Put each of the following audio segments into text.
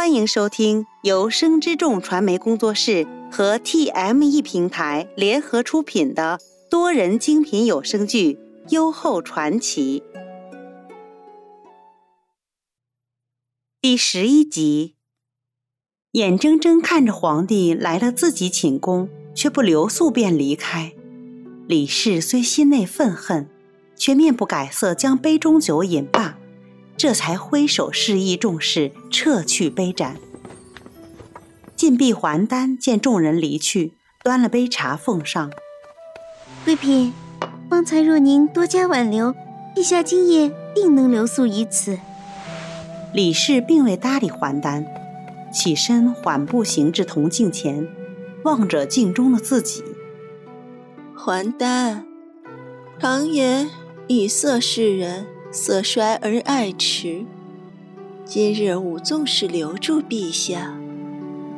欢迎收听由生之众传媒工作室和 TME 平台联合出品的多人精品有声剧《优厚传奇》第十一集。眼睁睁看着皇帝来了自己寝宫，却不留宿便离开，李氏虽心内愤恨，却面不改色将杯中酒饮罢。这才挥手示意众士撤去杯盏。禁闭还丹见众人离去，端了杯茶奉上。贵嫔，方才若您多加挽留，陛下今夜定能留宿于此。李氏并未搭理还丹，起身缓步行至铜镜前，望着镜中的自己。还丹，常言以色示人。色衰而爱弛，今日武纵使留住陛下，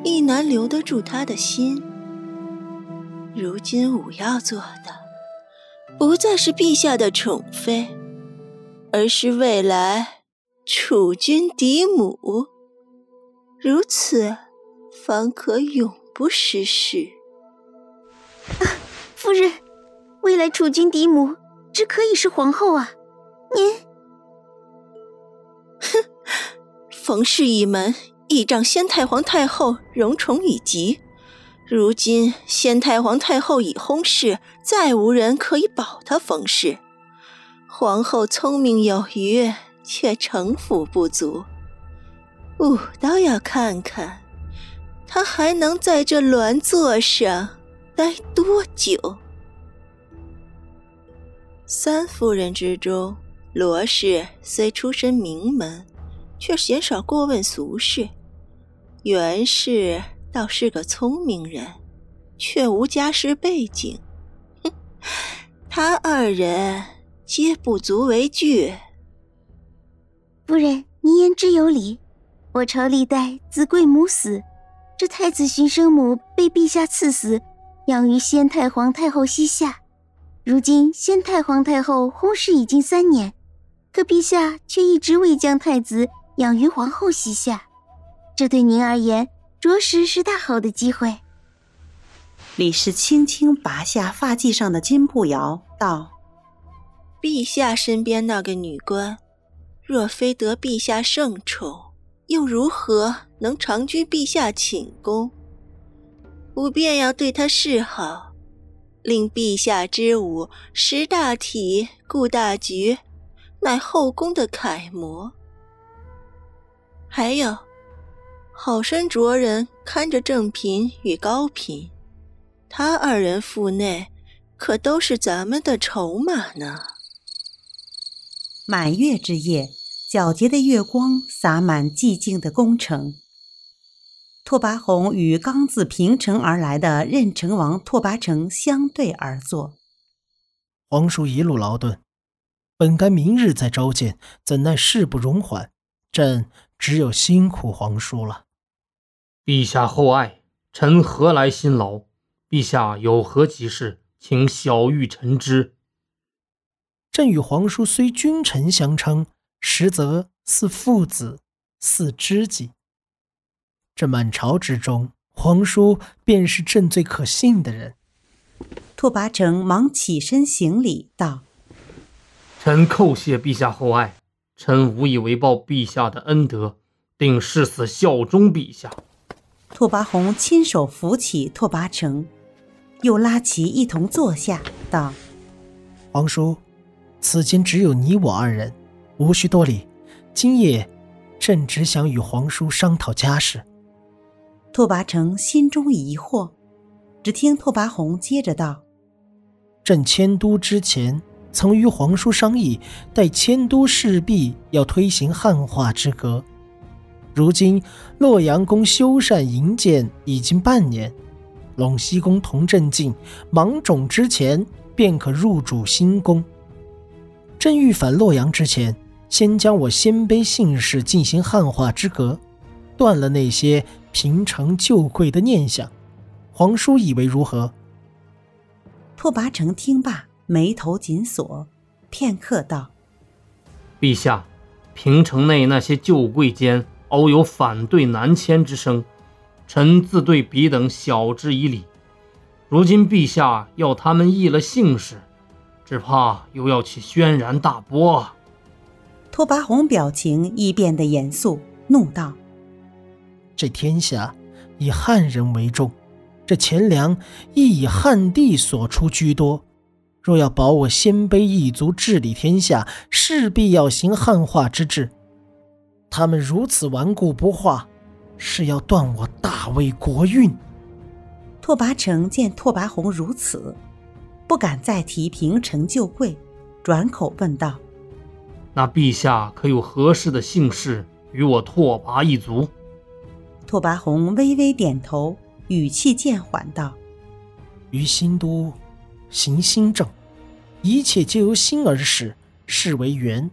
亦难留得住他的心。如今武要做的，不再是陛下的宠妃，而是未来储君嫡母。如此，方可永不失势。夫人，未来储君嫡母只可以是皇后啊。您，哼，冯氏一门倚仗先太皇太后荣宠已极，如今先太皇太后已薨逝，再无人可以保他冯氏。皇后聪明有余，却城府不足。我倒要看看，她还能在这鸾座上待多久。三夫人之中。罗氏虽出身名门，却鲜少过问俗事。袁氏倒是个聪明人，却无家世背景。哼，他二人皆不足为惧。夫人，您言之有理。我朝历代子贵母死，这太子寻生母被陛下赐死，养于先太皇太后膝下。如今先太皇太后薨逝已经三年。可陛下却一直未将太子养于皇后膝下，这对您而言着实是大好的机会。李氏轻轻拔下发髻上的金步摇，道：“陛下身边那个女官，若非得陛下圣宠，又如何能长居陛下寝宫？吾便要对她示好，令陛下之武识大体，顾大局。”乃后宫的楷模。还有，好生着人看着正嫔与高嫔，他二人腹内可都是咱们的筹码呢。满月之夜，皎洁的月光洒满寂静的宫城。拓跋宏与刚自平城而来的任城王拓跋成相对而坐。皇叔一路劳顿。本该明日再召见，怎奈事不容缓，朕只有辛苦皇叔了。陛下厚爱，臣何来辛劳？陛下有何急事，请小玉臣知。朕与皇叔虽君臣相称，实则似父子，似知己。这满朝之中，皇叔便是朕最可信的人。拓跋成忙起身行礼道。臣叩谢陛下厚爱，臣无以为报陛下的恩德，定誓死效忠陛下。拓跋宏亲手扶起拓跋成，又拉其一同坐下，道：“皇叔，此间只有你我二人，无需多礼。今夜，朕只想与皇叔商讨家事。”拓跋成心中疑惑，只听拓跋宏接着道：“朕迁都之前。”曾与皇叔商议，待迁都势必要推行汉化之革。如今洛阳宫修缮营建已经半年，陇西宫同镇静，芒种之前便可入主新宫。朕欲返洛阳之前，先将我鲜卑姓氏进行汉化之革，断了那些平城旧贵的念想。皇叔以为如何？拓跋成听罢。眉头紧锁，片刻道：“陛下，平城内那些旧贵间偶有反对南迁之声，臣自对彼等晓之以理。如今陛下要他们议了姓氏，只怕又要起轩然大波。拓跋宏表情亦变得严肃，怒道：“这天下以汉人为重，这钱粮亦以汉地所出居多。若要保我鲜卑一族治理天下，势必要行汉化之治。他们如此顽固不化，是要断我大魏国运。”拓跋成见拓跋宏如此，不敢再提平城旧贵，转口问道：“那陛下可有合适的姓氏与我拓跋一族？”拓跋宏微微点头，语气渐缓道：“于新都行新政，一切皆由心而始，是为元，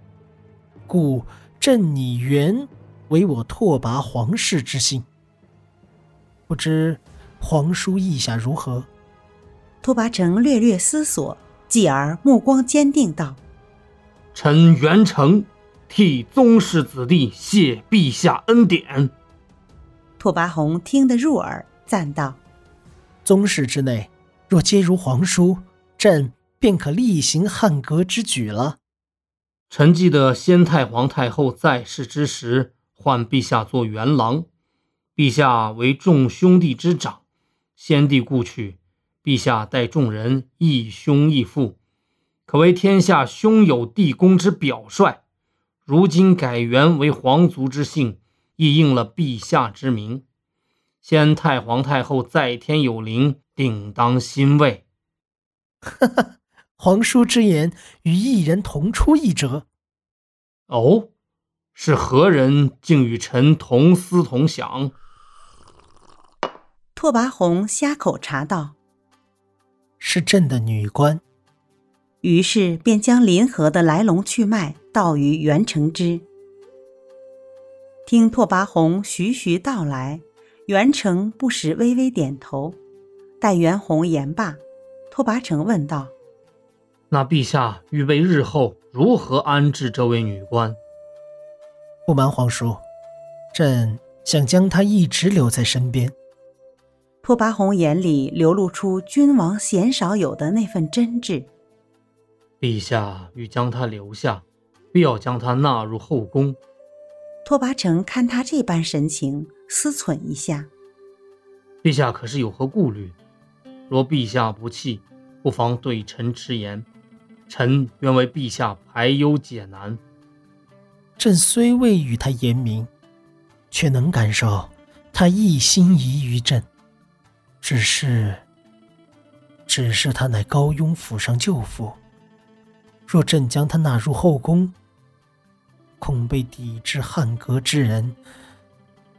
故朕拟元为我拓跋皇室之心。不知。”皇叔意下如何？拓跋成略略思索，继而目光坚定道：“臣元成替宗室子弟谢陛下恩典。”拓跋宏听得入耳，赞道：“宗室之内，若皆如皇叔，朕便可力行汉革之举了。”臣记得先太皇太后在世之时，唤陛下做元郎，陛下为众兄弟之长。先帝故去，陛下待众人亦兄亦父，可为天下兄友弟恭之表率。如今改元为皇族之姓，亦应了陛下之名。先太皇太后在天有灵，定当欣慰。哈哈，皇叔之言与一人同出一辙。哦，是何人竟与臣同思同想？拓跋宏呷口茶道：“是朕的女官。”于是便将临河的来龙去脉道于袁承之。听拓跋宏徐徐道来，袁成不时微微点头。待袁弘言罢，拓跋成问道：“那陛下预备日后如何安置这位女官？”不瞒皇叔，朕想将她一直留在身边。拓跋宏眼里流露出君王鲜少有的那份真挚。陛下欲将她留下，必要将她纳入后宫。拓跋成看他这般神情，思忖一下。陛下可是有何顾虑？若陛下不弃，不妨对臣直言，臣愿为陛下排忧解难。朕虽未与他言明，却能感受他一心仪于朕。只是，只是他乃高庸府上舅父。若朕将他纳入后宫，恐被抵制汉阁之人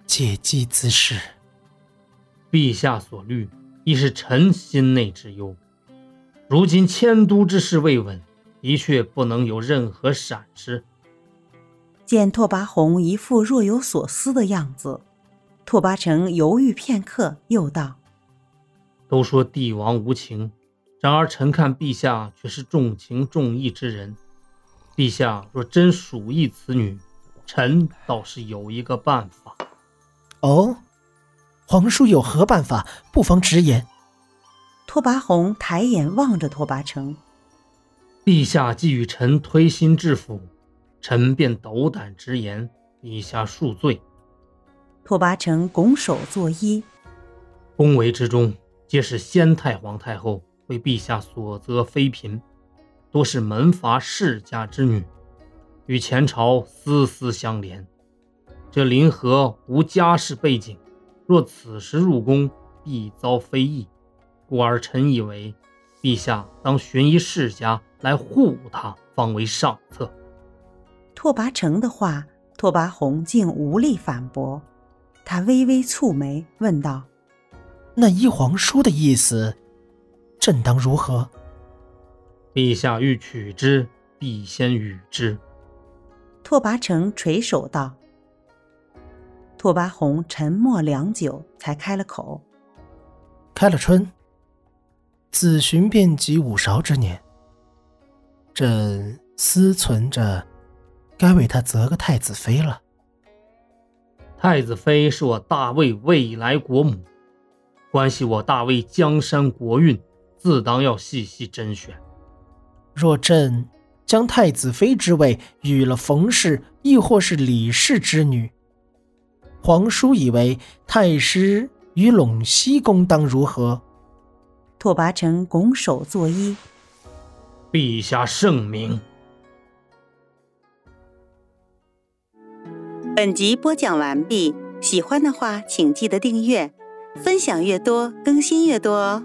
借机滋事。陛下所虑，亦是臣心内之忧。如今迁都之事未稳，的确不能有任何闪失。见拓跋宏一副若有所思的样子，拓跋成犹豫片刻，又道。都说帝王无情，然而臣看陛下却是重情重义之人。陛下若真属意此女，臣倒是有一个办法。哦，皇叔有何办法？不妨直言。拓跋宏抬眼望着拓跋成，陛下既与臣推心置腹，臣便斗胆直言，以下恕罪。拓跋成拱手作揖，宫闱之中。皆是先太皇太后为陛下所择妃嫔，多是门阀世家之女，与前朝丝丝相连。这临河无家世背景，若此时入宫，必遭非议。故而臣以为，陛下当寻一世家来护他，方为上策。拓跋成的话，拓跋宏竟无力反驳。他微微蹙眉，问道。那依皇叔的意思，朕当如何？陛下欲取之，必先与之。拓跋成垂首道。拓跋宏沉默良久，才开了口：“开了春，子寻便及五韶之年，朕思忖着，该为他择个太子妃了。”太子妃是我大魏未来国母，关系我大魏江山国运，自当要细细甄选。若朕将太子妃之位与了冯氏，亦或是李氏之女，皇叔以为太师与陇西公当如何？拓跋成拱手作揖：“陛下圣明。”本集播讲完毕，喜欢的话请记得订阅，分享越多更新越多哦。